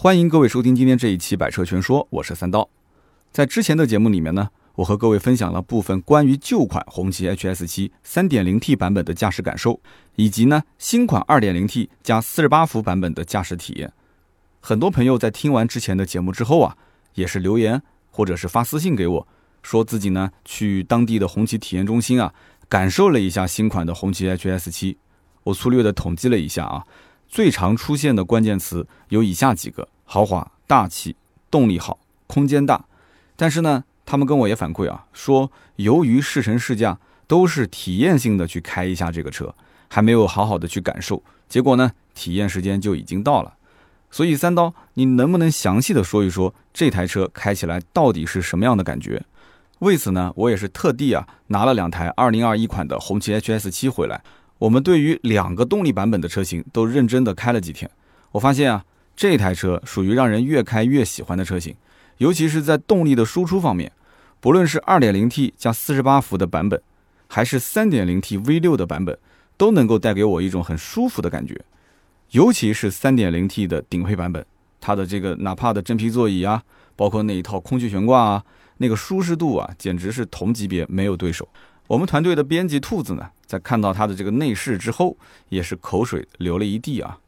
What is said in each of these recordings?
欢迎各位收听今天这一期《百车全说》，我是三刀。在之前的节目里面呢，我和各位分享了部分关于旧款红旗 HS7 3.0T 版本的驾驶感受，以及呢新款 2.0T 加48伏版本的驾驶体验。很多朋友在听完之前的节目之后啊，也是留言或者是发私信给我，说自己呢去当地的红旗体验中心啊，感受了一下新款的红旗 HS7。我粗略的统计了一下啊，最常出现的关键词有以下几个：豪华、大气、动力好、空间大。但是呢，他们跟我也反馈啊，说由于试乘试驾都是体验性的去开一下这个车，还没有好好的去感受，结果呢，体验时间就已经到了。所以三刀，你能不能详细的说一说这台车开起来到底是什么样的感觉？为此呢，我也是特地啊拿了两台2021款的红旗 HS7 回来，我们对于两个动力版本的车型都认真的开了几天。我发现啊，这台车属于让人越开越喜欢的车型，尤其是在动力的输出方面，不论是 2.0T 加48伏的版本，还是 3.0T V6 的版本，都能够带给我一种很舒服的感觉。尤其是 3.0T 的顶配版本，它的这个哪怕的真皮座椅啊，包括那一套空气悬挂啊，那个舒适度啊，简直是同级别没有对手。我们团队的编辑兔子呢，在看到它的这个内饰之后，也是口水流了一地啊。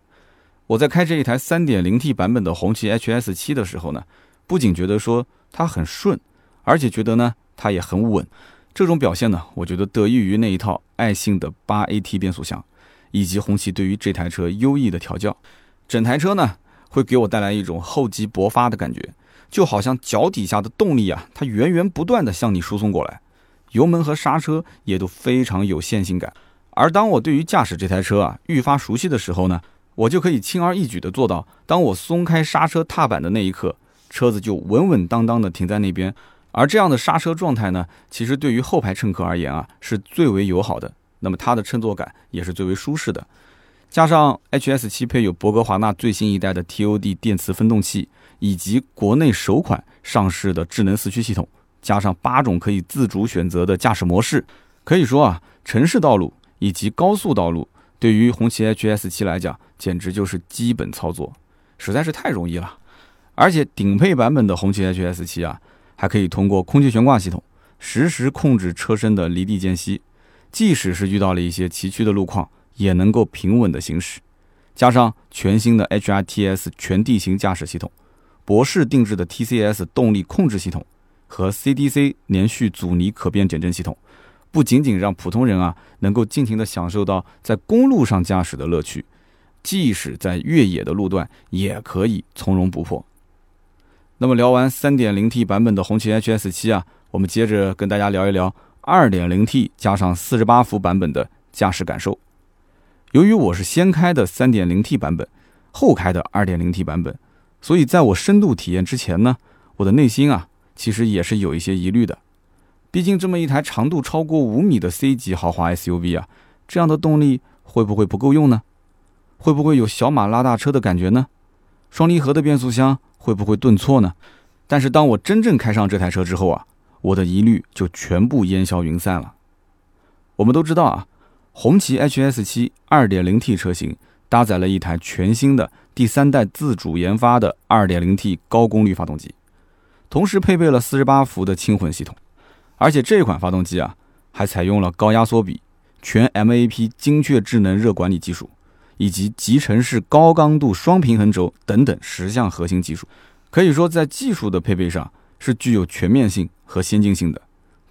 我在开这一台 3.0T 版本的红旗 HS7 的时候呢，不仅觉得说它很顺，而且觉得呢它也很稳。这种表现呢，我觉得得益于那一套爱信的 8AT 变速箱。以及红旗对于这台车优异的调教，整台车呢会给我带来一种厚积薄发的感觉，就好像脚底下的动力啊，它源源不断的向你输送过来，油门和刹车也都非常有线性感。而当我对于驾驶这台车啊愈发熟悉的时候呢，我就可以轻而易举的做到，当我松开刹车踏板的那一刻，车子就稳稳当当的停在那边。而这样的刹车状态呢，其实对于后排乘客而言啊，是最为友好的。那么它的乘坐感也是最为舒适的，加上 HS7 配有博格华纳最新一代的 TOD 电磁分动器，以及国内首款上市的智能四驱系统，加上八种可以自主选择的驾驶模式，可以说啊，城市道路以及高速道路对于红旗 HS7 来讲，简直就是基本操作，实在是太容易了。而且顶配版本的红旗 HS7 啊，还可以通过空气悬挂系统实时控制车身的离地间隙。即使是遇到了一些崎岖的路况，也能够平稳的行驶。加上全新的 HRTS 全地形驾驶系统、博世定制的 TCS 动力控制系统和 CDC 连续阻尼可变减震系统，不仅仅让普通人啊能够尽情的享受到在公路上驾驶的乐趣，即使在越野的路段也可以从容不迫。那么聊完 3.0T 版本的红旗 HS7 啊，我们接着跟大家聊一聊。2.0T 加上48伏版本的驾驶感受。由于我是先开的 3.0T 版本，后开的 2.0T 版本，所以在我深度体验之前呢，我的内心啊，其实也是有一些疑虑的。毕竟这么一台长度超过五米的 C 级豪华 SUV 啊，这样的动力会不会不够用呢？会不会有小马拉大车的感觉呢？双离合的变速箱会不会顿挫呢？但是当我真正开上这台车之后啊，我的疑虑就全部烟消云散了。我们都知道啊，红旗 HS7 2.0T 车型搭载了一台全新的第三代自主研发的 2.0T 高功率发动机，同时配备了48伏的轻混系统，而且这款发动机啊还采用了高压缩比、全 MAP 精确智能热管理技术，以及集成式高刚度双平衡轴等等十项核心技术，可以说在技术的配备上。是具有全面性和先进性的，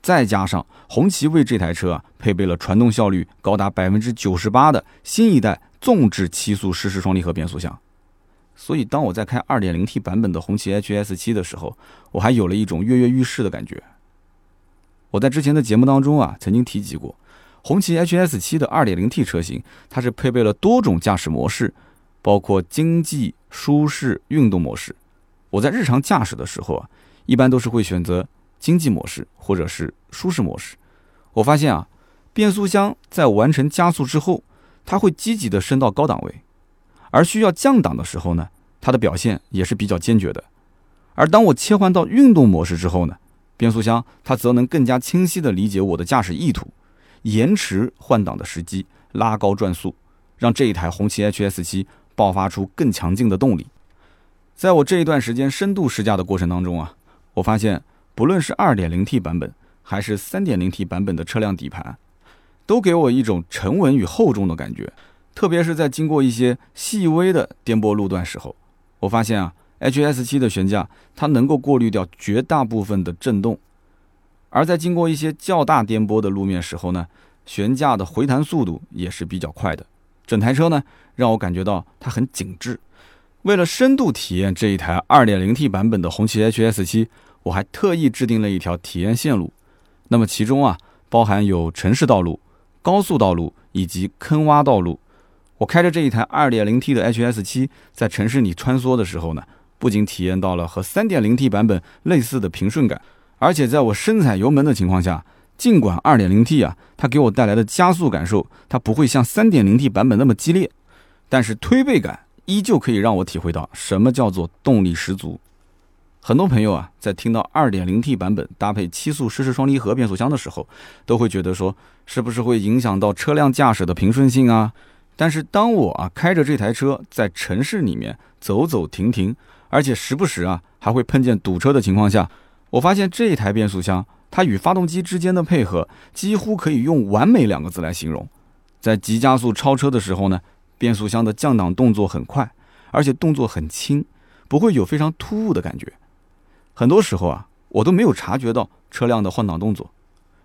再加上红旗为这台车啊配备了传动效率高达百分之九十八的新一代纵置七速湿式双离合变速箱，所以当我在开二点零 T 版本的红旗 HS 七的时候，我还有了一种跃跃欲试的感觉。我在之前的节目当中啊曾经提及过，红旗 HS 七的二点零 T 车型，它是配备了多种驾驶模式，包括经济、舒适、运动模式。我在日常驾驶的时候啊。一般都是会选择经济模式或者是舒适模式。我发现啊，变速箱在完成加速之后，它会积极的升到高档位，而需要降档的时候呢，它的表现也是比较坚决的。而当我切换到运动模式之后呢，变速箱它则能更加清晰地理解我的驾驶意图，延迟换挡的时机，拉高转速，让这一台红旗 HS7 爆发出更强劲的动力。在我这一段时间深度试驾的过程当中啊，我发现不论是 2.0T 版本还是 3.0T 版本的车辆底盘，都给我一种沉稳与厚重的感觉。特别是在经过一些细微的颠簸路段时候，我发现啊，HS7 的悬架它能够过滤掉绝大部分的震动，而在经过一些较大颠簸的路面时候呢，悬架的回弹速度也是比较快的。整台车呢，让我感觉到它很紧致。为了深度体验这一台 2.0T 版本的红旗 HS7，我还特意制定了一条体验线路。那么其中啊，包含有城市道路、高速道路以及坑洼道路。我开着这一台 2.0T 的 HS7 在城市里穿梭的时候呢，不仅体验到了和 3.0T 版本类似的平顺感，而且在我深踩油门的情况下，尽管 2.0T 啊，它给我带来的加速感受，它不会像 3.0T 版本那么激烈，但是推背感。依旧可以让我体会到什么叫做动力十足。很多朋友啊，在听到 2.0T 版本搭配七速湿式双离合变速箱的时候，都会觉得说，是不是会影响到车辆驾驶的平顺性啊？但是当我啊开着这台车在城市里面走走停停，而且时不时啊还会碰见堵车的情况下，我发现这一台变速箱它与发动机之间的配合几乎可以用完美两个字来形容。在急加速超车的时候呢。变速箱的降档动作很快，而且动作很轻，不会有非常突兀的感觉。很多时候啊，我都没有察觉到车辆的换挡动作，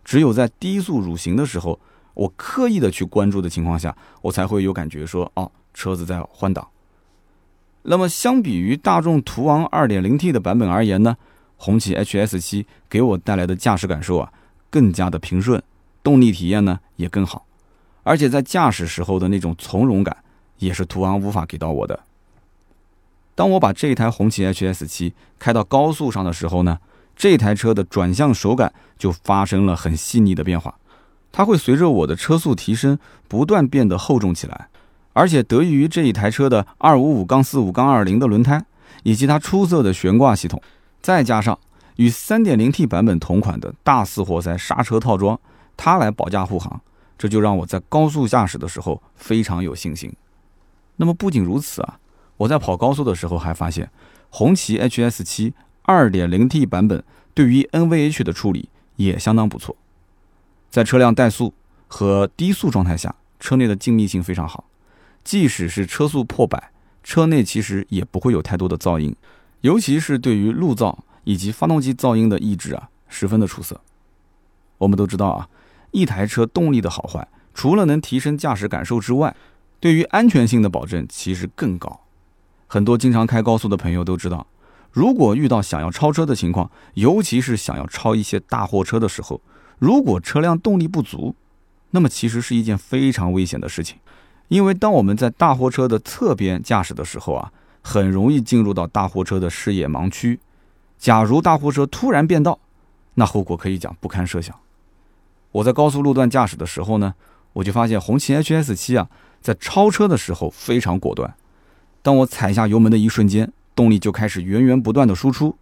只有在低速蠕行的时候，我刻意的去关注的情况下，我才会有感觉说，哦，车子在换挡。那么，相比于大众途昂 2.0T 的版本而言呢，红旗 HS7 给我带来的驾驶感受啊，更加的平顺，动力体验呢也更好，而且在驾驶时候的那种从容感。也是途昂无法给到我的。当我把这台红旗 HS7 开到高速上的时候呢，这台车的转向手感就发生了很细腻的变化，它会随着我的车速提升不断变得厚重起来，而且得益于这一台车的255-45-20的轮胎以及它出色的悬挂系统，再加上与 3.0T 版本同款的大四活塞刹车套装，它来保驾护航，这就让我在高速驾驶的时候非常有信心。那么不仅如此啊，我在跑高速的时候还发现，红旗 HS7 2.0T 版本对于 NVH 的处理也相当不错，在车辆怠速和低速状态下，车内的静谧性非常好，即使是车速破百，车内其实也不会有太多的噪音，尤其是对于路噪以及发动机噪音的抑制啊，十分的出色。我们都知道啊，一台车动力的好坏，除了能提升驾驶感受之外，对于安全性的保证其实更高。很多经常开高速的朋友都知道，如果遇到想要超车的情况，尤其是想要超一些大货车的时候，如果车辆动力不足，那么其实是一件非常危险的事情。因为当我们在大货车的侧边驾驶的时候啊，很容易进入到大货车的视野盲区。假如大货车突然变道，那后果可以讲不堪设想。我在高速路段驾驶的时候呢，我就发现红旗 HS7 啊。在超车的时候非常果断，当我踩下油门的一瞬间，动力就开始源源不断的输出，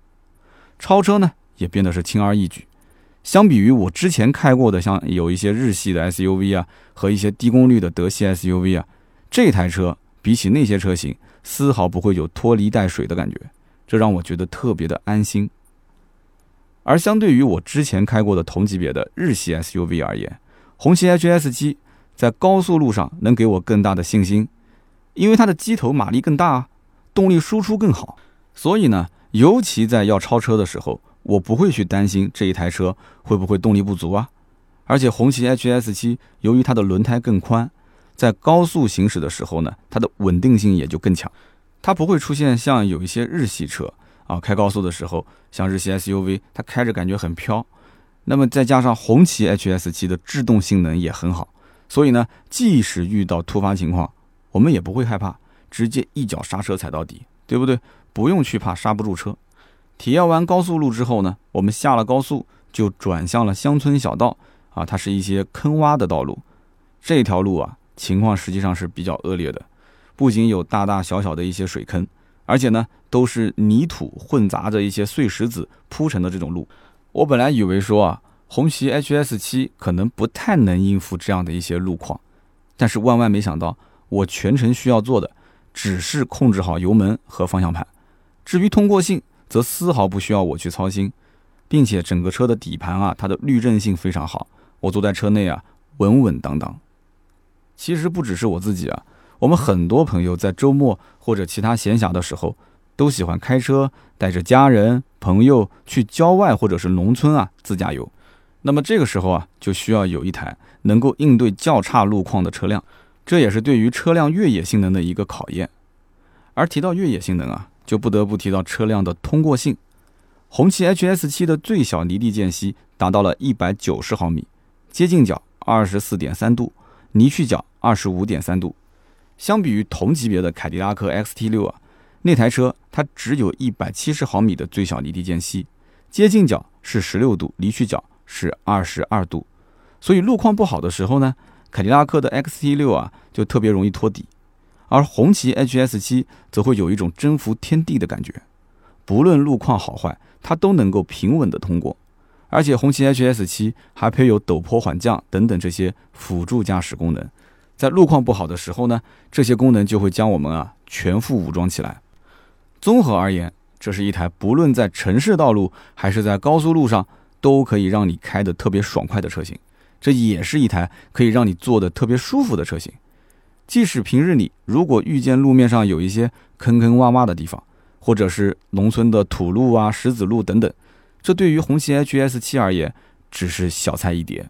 超车呢也变得是轻而易举。相比于我之前开过的像有一些日系的 SUV 啊和一些低功率的德系 SUV 啊，这台车比起那些车型丝毫不会有拖泥带水的感觉，这让我觉得特别的安心。而相对于我之前开过的同级别的日系 SUV 而言，红旗 HS7。在高速路上能给我更大的信心，因为它的机头马力更大，动力输出更好，所以呢，尤其在要超车的时候，我不会去担心这一台车会不会动力不足啊。而且红旗 HS7 由于它的轮胎更宽，在高速行驶的时候呢，它的稳定性也就更强，它不会出现像有一些日系车啊开高速的时候，像日系 SUV 它开着感觉很飘。那么再加上红旗 HS7 的制动性能也很好。所以呢，即使遇到突发情况，我们也不会害怕，直接一脚刹车踩到底，对不对？不用去怕刹不住车。体验完高速路之后呢，我们下了高速就转向了乡村小道啊，它是一些坑洼的道路。这条路啊，情况实际上是比较恶劣的，不仅有大大小小的一些水坑，而且呢，都是泥土混杂着一些碎石子铺成的这种路。我本来以为说啊。红旗 HS7 可能不太能应付这样的一些路况，但是万万没想到，我全程需要做的只是控制好油门和方向盘，至于通过性，则丝毫不需要我去操心，并且整个车的底盘啊，它的滤震性非常好，我坐在车内啊，稳稳当当。其实不只是我自己啊，我们很多朋友在周末或者其他闲暇的时候，都喜欢开车带着家人朋友去郊外或者是农村啊自驾游。那么这个时候啊，就需要有一台能够应对较差路况的车辆，这也是对于车辆越野性能的一个考验。而提到越野性能啊，就不得不提到车辆的通过性。红旗 HS7 的最小离地间隙达到了一百九十毫米，接近角二十四点三度，离去角二十五点三度。相比于同级别的凯迪拉克 XT6 啊，那台车它只有一百七十毫米的最小离地间隙，接近角是十六度，离去角是二十二度。所以路况不好的时候呢，凯迪拉克的 XT6 啊就特别容易托底。而红旗 HS7 则会有一种征服天地的感觉，不论路况好坏，它都能够平稳的通过。而且红旗 HS7 还配有陡坡缓降等等这些辅助驾驶功能，在路况不好的时候呢，这些功能就会将我们啊全副武装起来。综合而言，这是一台不论在城市道路还是在高速路上都可以让你开的特别爽快的车型，这也是一台可以让你坐的特别舒服的车型。即使平日里如果遇见路面上有一些坑坑洼洼的地方，或者是农村的土路啊、石子路等等，这对于红旗 HS7 而言只是小菜一碟。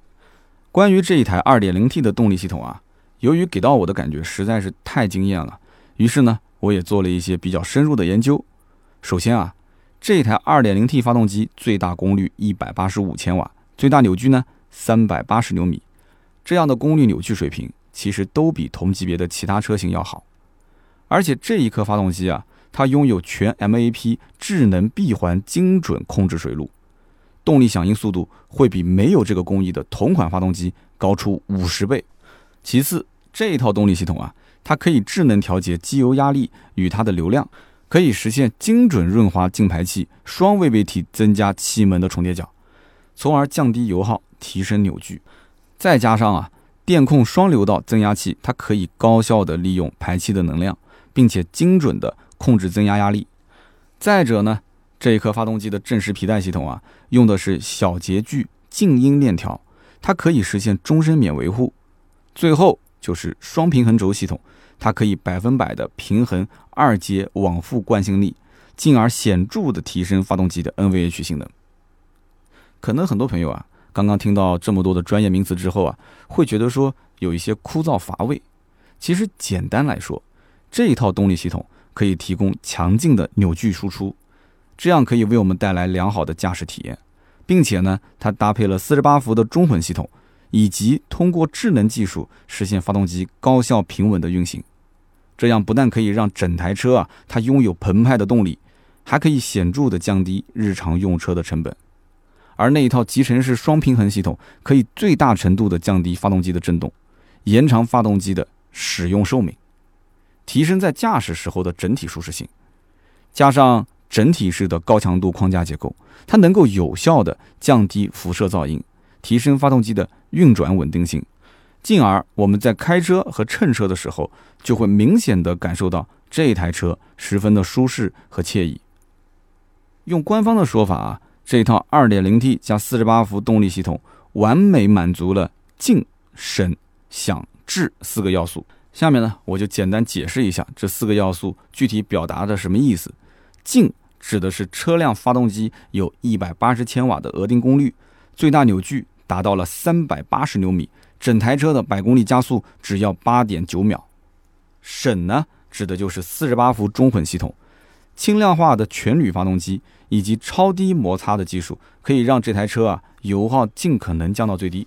关于这一台 2.0T 的动力系统啊，由于给到我的感觉实在是太惊艳了，于是呢，我也做了一些比较深入的研究。首先啊，这一台 2.0T 发动机最大功率185千瓦，最大扭矩呢380牛米，这样的功率扭矩水平。其实都比同级别的其他车型要好，而且这一颗发动机啊，它拥有全 MAP 智能闭环精准控制水路，动力响应速度会比没有这个工艺的同款发动机高出五十倍。其次，这一套动力系统啊，它可以智能调节机油压力与它的流量，可以实现精准润滑进排气，双 VVT 增加气门的重叠角，从而降低油耗，提升扭矩。再加上啊。电控双流道增压器，它可以高效的利用排气的能量，并且精准的控制增压压力。再者呢，这一颗发动机的正时皮带系统啊，用的是小节距静音链条，它可以实现终身免维护。最后就是双平衡轴系统，它可以百分百的平衡二阶往复惯性力，进而显著的提升发动机的 NVH 性能。可能很多朋友啊。刚刚听到这么多的专业名词之后啊，会觉得说有一些枯燥乏味。其实简单来说，这一套动力系统可以提供强劲的扭矩输出，这样可以为我们带来良好的驾驶体验，并且呢，它搭配了四十八伏的中混系统，以及通过智能技术实现发动机高效平稳的运行。这样不但可以让整台车啊它拥有澎湃的动力，还可以显著的降低日常用车的成本。而那一套集成式双平衡系统可以最大程度的降低发动机的振动，延长发动机的使用寿命，提升在驾驶时候的整体舒适性。加上整体式的高强度框架结构，它能够有效的降低辐射噪音，提升发动机的运转稳定性，进而我们在开车和乘车的时候，就会明显的感受到这台车十分的舒适和惬意。用官方的说法啊。这一套 2.0T 加48伏动力系统，完美满足了静、省、享、智四个要素。下面呢，我就简单解释一下这四个要素具体表达的什么意思。静指的是车辆发动机有一百八十千瓦的额定功率，最大扭矩达到了三百八十牛米，整台车的百公里加速只要八点九秒。省呢，指的就是48伏中混系统。轻量化的全铝发动机以及超低摩擦的技术，可以让这台车啊油耗尽可能降到最低。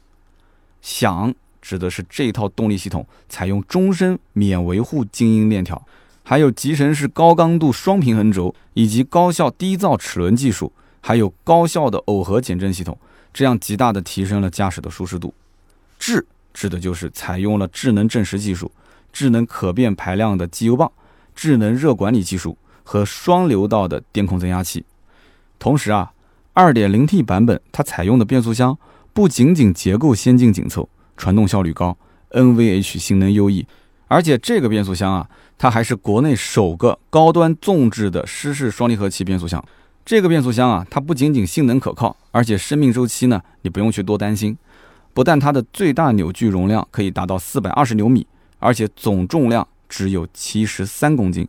享指的是这套动力系统采用终身免维护静音链条，还有集成式高刚度双平衡轴以及高效低噪齿轮技术，还有高效的耦合减震系统，这样极大的提升了驾驶的舒适度。智指的就是采用了智能正时技术、智能可变排量的机油泵、智能热管理技术。和双流道的电控增压器，同时啊，2.0T 版本它采用的变速箱不仅仅结构先进紧凑，传动效率高，NVH 性能优异，而且这个变速箱啊，它还是国内首个高端纵置的湿式双离合器变速箱。这个变速箱啊，它不仅仅性能可靠，而且生命周期呢，你不用去多担心。不但它的最大扭矩容量可以达到四百二十牛米，而且总重量只有七十三公斤，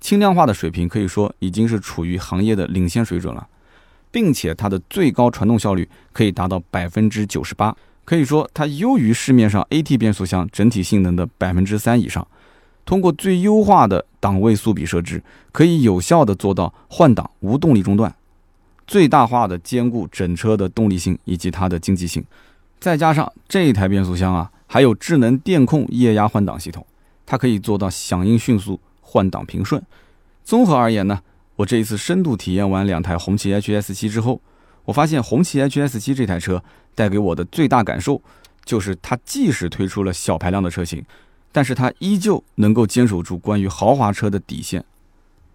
轻量化的水平可以说已经是处于行业的领先水准了，并且它的最高传动效率可以达到百分之九十八，可以说它优于市面上 AT 变速箱整体性能的百分之三以上。通过最优化的档位速比设置，可以有效的做到换挡无动力中断，最大化的兼顾整车的动力性以及它的经济性。再加上这一台变速箱啊，还有智能电控液压换挡系统，它可以做到响应迅速、换挡平顺。综合而言呢，我这一次深度体验完两台红旗 HS7 之后，我发现红旗 HS7 这台车带给我的最大感受，就是它即使推出了小排量的车型，但是它依旧能够坚守住关于豪华车的底线。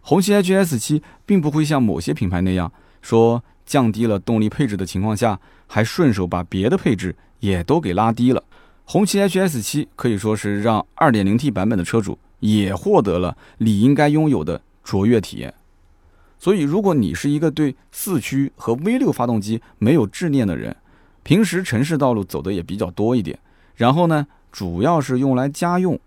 红旗 HS7 并不会像某些品牌那样说。降低了动力配置的情况下，还顺手把别的配置也都给拉低了。红旗 HS7 可以说是让 2.0T 版本的车主也获得了你应该拥有的卓越体验。所以，如果你是一个对四驱和 V6 发动机没有执念的人，平时城市道路走的也比较多一点，然后呢，主要是用来家用，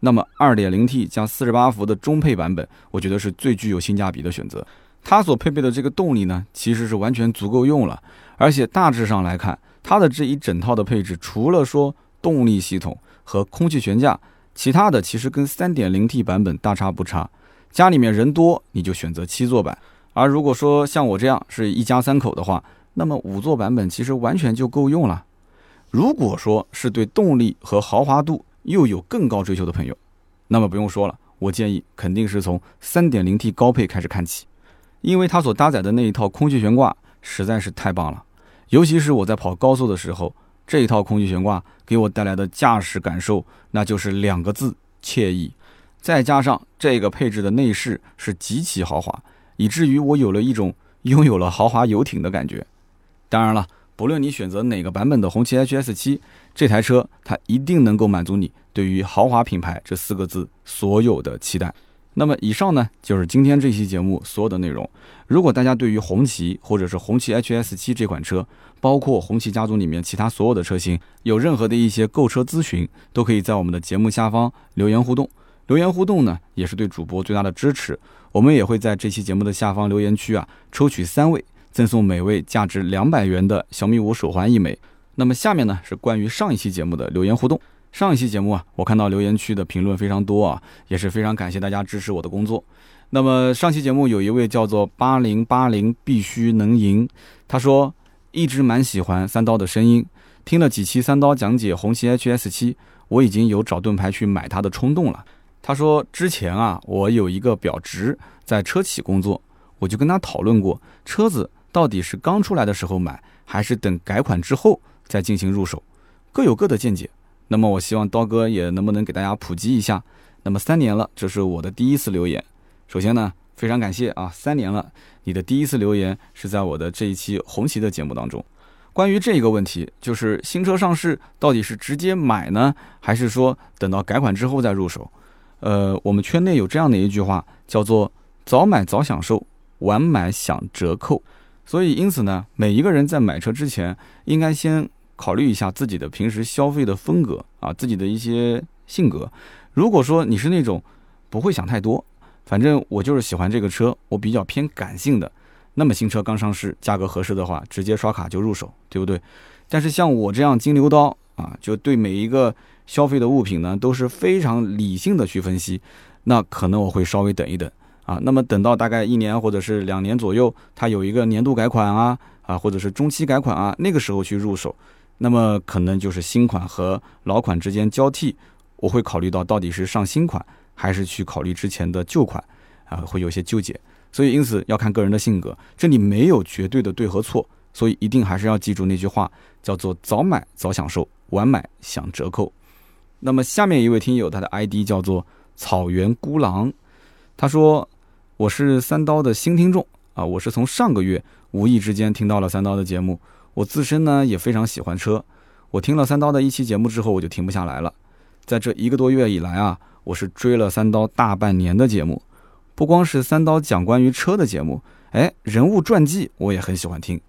那么 2.0T 加48伏的中配版本，我觉得是最具有性价比的选择。它所配备的这个动力呢，其实是完全足够用了，而且大致上来看，它的这一整套的配置，除了说动力系统和空气悬架，其他的其实跟 3.0T 版本大差不差。家里面人多，你就选择七座版；而如果说像我这样是一家三口的话，那么五座版本其实完全就够用了。如果说是对动力和豪华度又有更高追求的朋友，那么不用说了，我建议肯定是从 3.0T 高配开始看起。因为它所搭载的那一套空气悬挂实在是太棒了，尤其是我在跑高速的时候，这一套空气悬挂给我带来的驾驶感受，那就是两个字：惬意。再加上这个配置的内饰是极其豪华，以至于我有了一种拥有了豪华游艇的感觉。当然了，不论你选择哪个版本的红旗 HS7，这台车它一定能够满足你对于豪华品牌这四个字所有的期待。那么以上呢，就是今天这期节目所有的内容。如果大家对于红旗或者是红旗 HS7 这款车，包括红旗家族里面其他所有的车型，有任何的一些购车咨询，都可以在我们的节目下方留言互动。留言互动呢，也是对主播最大的支持。我们也会在这期节目的下方留言区啊，抽取三位，赠送每位价值两百元的小米五手环一枚。那么下面呢，是关于上一期节目的留言互动。上一期节目啊，我看到留言区的评论非常多啊，也是非常感谢大家支持我的工作。那么上期节目有一位叫做八零八零必须能赢，他说一直蛮喜欢三刀的声音，听了几期三刀讲解红旗 HS 七，我已经有找盾牌去买它的冲动了。他说之前啊，我有一个表侄在车企工作，我就跟他讨论过车子到底是刚出来的时候买，还是等改款之后再进行入手，各有各的见解。那么我希望刀哥也能不能给大家普及一下。那么三年了，这是我的第一次留言。首先呢，非常感谢啊，三年了，你的第一次留言是在我的这一期红旗的节目当中。关于这个问题，就是新车上市到底是直接买呢，还是说等到改款之后再入手？呃，我们圈内有这样的一句话，叫做“早买早享受，晚买享折扣”。所以因此呢，每一个人在买车之前，应该先。考虑一下自己的平时消费的风格啊，自己的一些性格。如果说你是那种不会想太多，反正我就是喜欢这个车，我比较偏感性的，那么新车刚上市，价格合适的话，直接刷卡就入手，对不对？但是像我这样金牛刀啊，就对每一个消费的物品呢，都是非常理性的去分析，那可能我会稍微等一等啊。那么等到大概一年或者是两年左右，它有一个年度改款啊啊，或者是中期改款啊，那个时候去入手。那么可能就是新款和老款之间交替，我会考虑到到底是上新款还是去考虑之前的旧款，啊，会有些纠结。所以因此要看个人的性格，这里没有绝对的对和错，所以一定还是要记住那句话，叫做早买早享受，晚买享折扣。那么下面一位听友，他的 ID 叫做草原孤狼，他说我是三刀的新听众啊，我是从上个月无意之间听到了三刀的节目。我自身呢也非常喜欢车，我听了三刀的一期节目之后，我就停不下来了。在这一个多月以来啊，我是追了三刀大半年的节目，不光是三刀讲关于车的节目，哎，人物传记我也很喜欢听。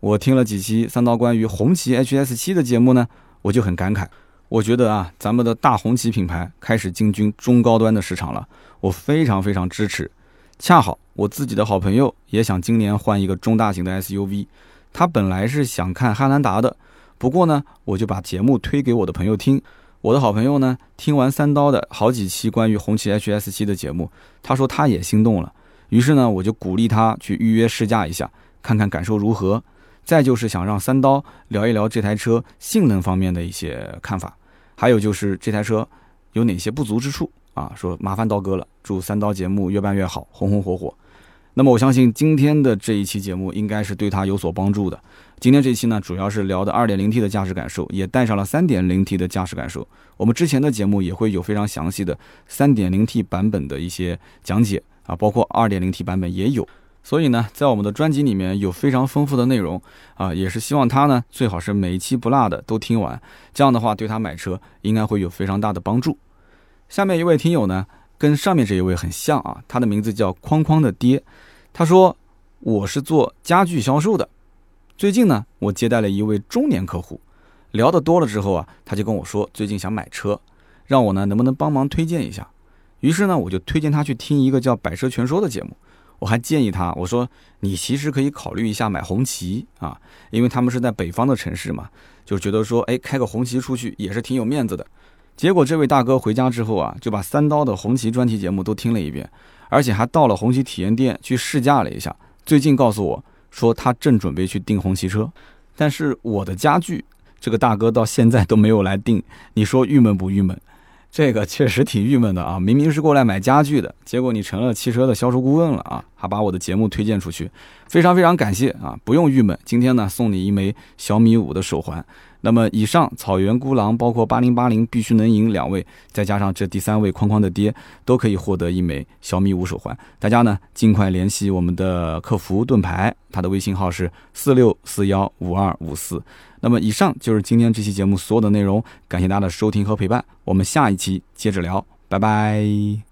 我听了几期三刀关于红旗 HS 七的节目呢，我就很感慨。我觉得啊，咱们的大红旗品牌开始进军中高端的市场了，我非常非常支持。恰好我自己的好朋友也想今年换一个中大型的 SUV，他本来是想看汉兰达的，不过呢，我就把节目推给我的朋友听。我的好朋友呢，听完三刀的好几期关于红旗 HS 七的节目，他说他也心动了。于是呢，我就鼓励他去预约试驾一下，看看感受如何。再就是想让三刀聊一聊这台车性能方面的一些看法，还有就是这台车有哪些不足之处啊？说麻烦刀哥了，祝三刀节目越办越好，红红火火。那么我相信今天的这一期节目应该是对他有所帮助的。今天这期呢，主要是聊的 2.0T 的驾驶感受，也带上了 3.0T 的驾驶感受。我们之前的节目也会有非常详细的 3.0T 版本的一些讲解啊，包括 2.0T 版本也有。所以呢，在我们的专辑里面有非常丰富的内容啊，也是希望他呢最好是每一期不落的都听完，这样的话对他买车应该会有非常大的帮助。下面一位听友呢，跟上面这一位很像啊，他的名字叫框框的爹，他说我是做家具销售的，最近呢我接待了一位中年客户，聊得多了之后啊，他就跟我说最近想买车，让我呢能不能帮忙推荐一下，于是呢我就推荐他去听一个叫《百车全说》的节目。我还建议他，我说你其实可以考虑一下买红旗啊，因为他们是在北方的城市嘛，就觉得说，哎，开个红旗出去也是挺有面子的。结果这位大哥回家之后啊，就把三刀的红旗专题节目都听了一遍，而且还到了红旗体验店去试驾了一下。最近告诉我说，他正准备去订红旗车，但是我的家具，这个大哥到现在都没有来订，你说郁闷不郁闷？这个确实挺郁闷的啊！明明是过来买家具的，结果你成了汽车的销售顾问了啊！还把我的节目推荐出去，非常非常感谢啊！不用郁闷，今天呢送你一枚小米五的手环。那么以上草原孤狼，包括八零八零必须能赢两位，再加上这第三位框框的爹，都可以获得一枚小米五手环。大家呢尽快联系我们的客服盾牌，他的微信号是四六四幺五二五四。那么以上就是今天这期节目所有的内容，感谢大家的收听和陪伴，我们下一期接着聊，拜拜。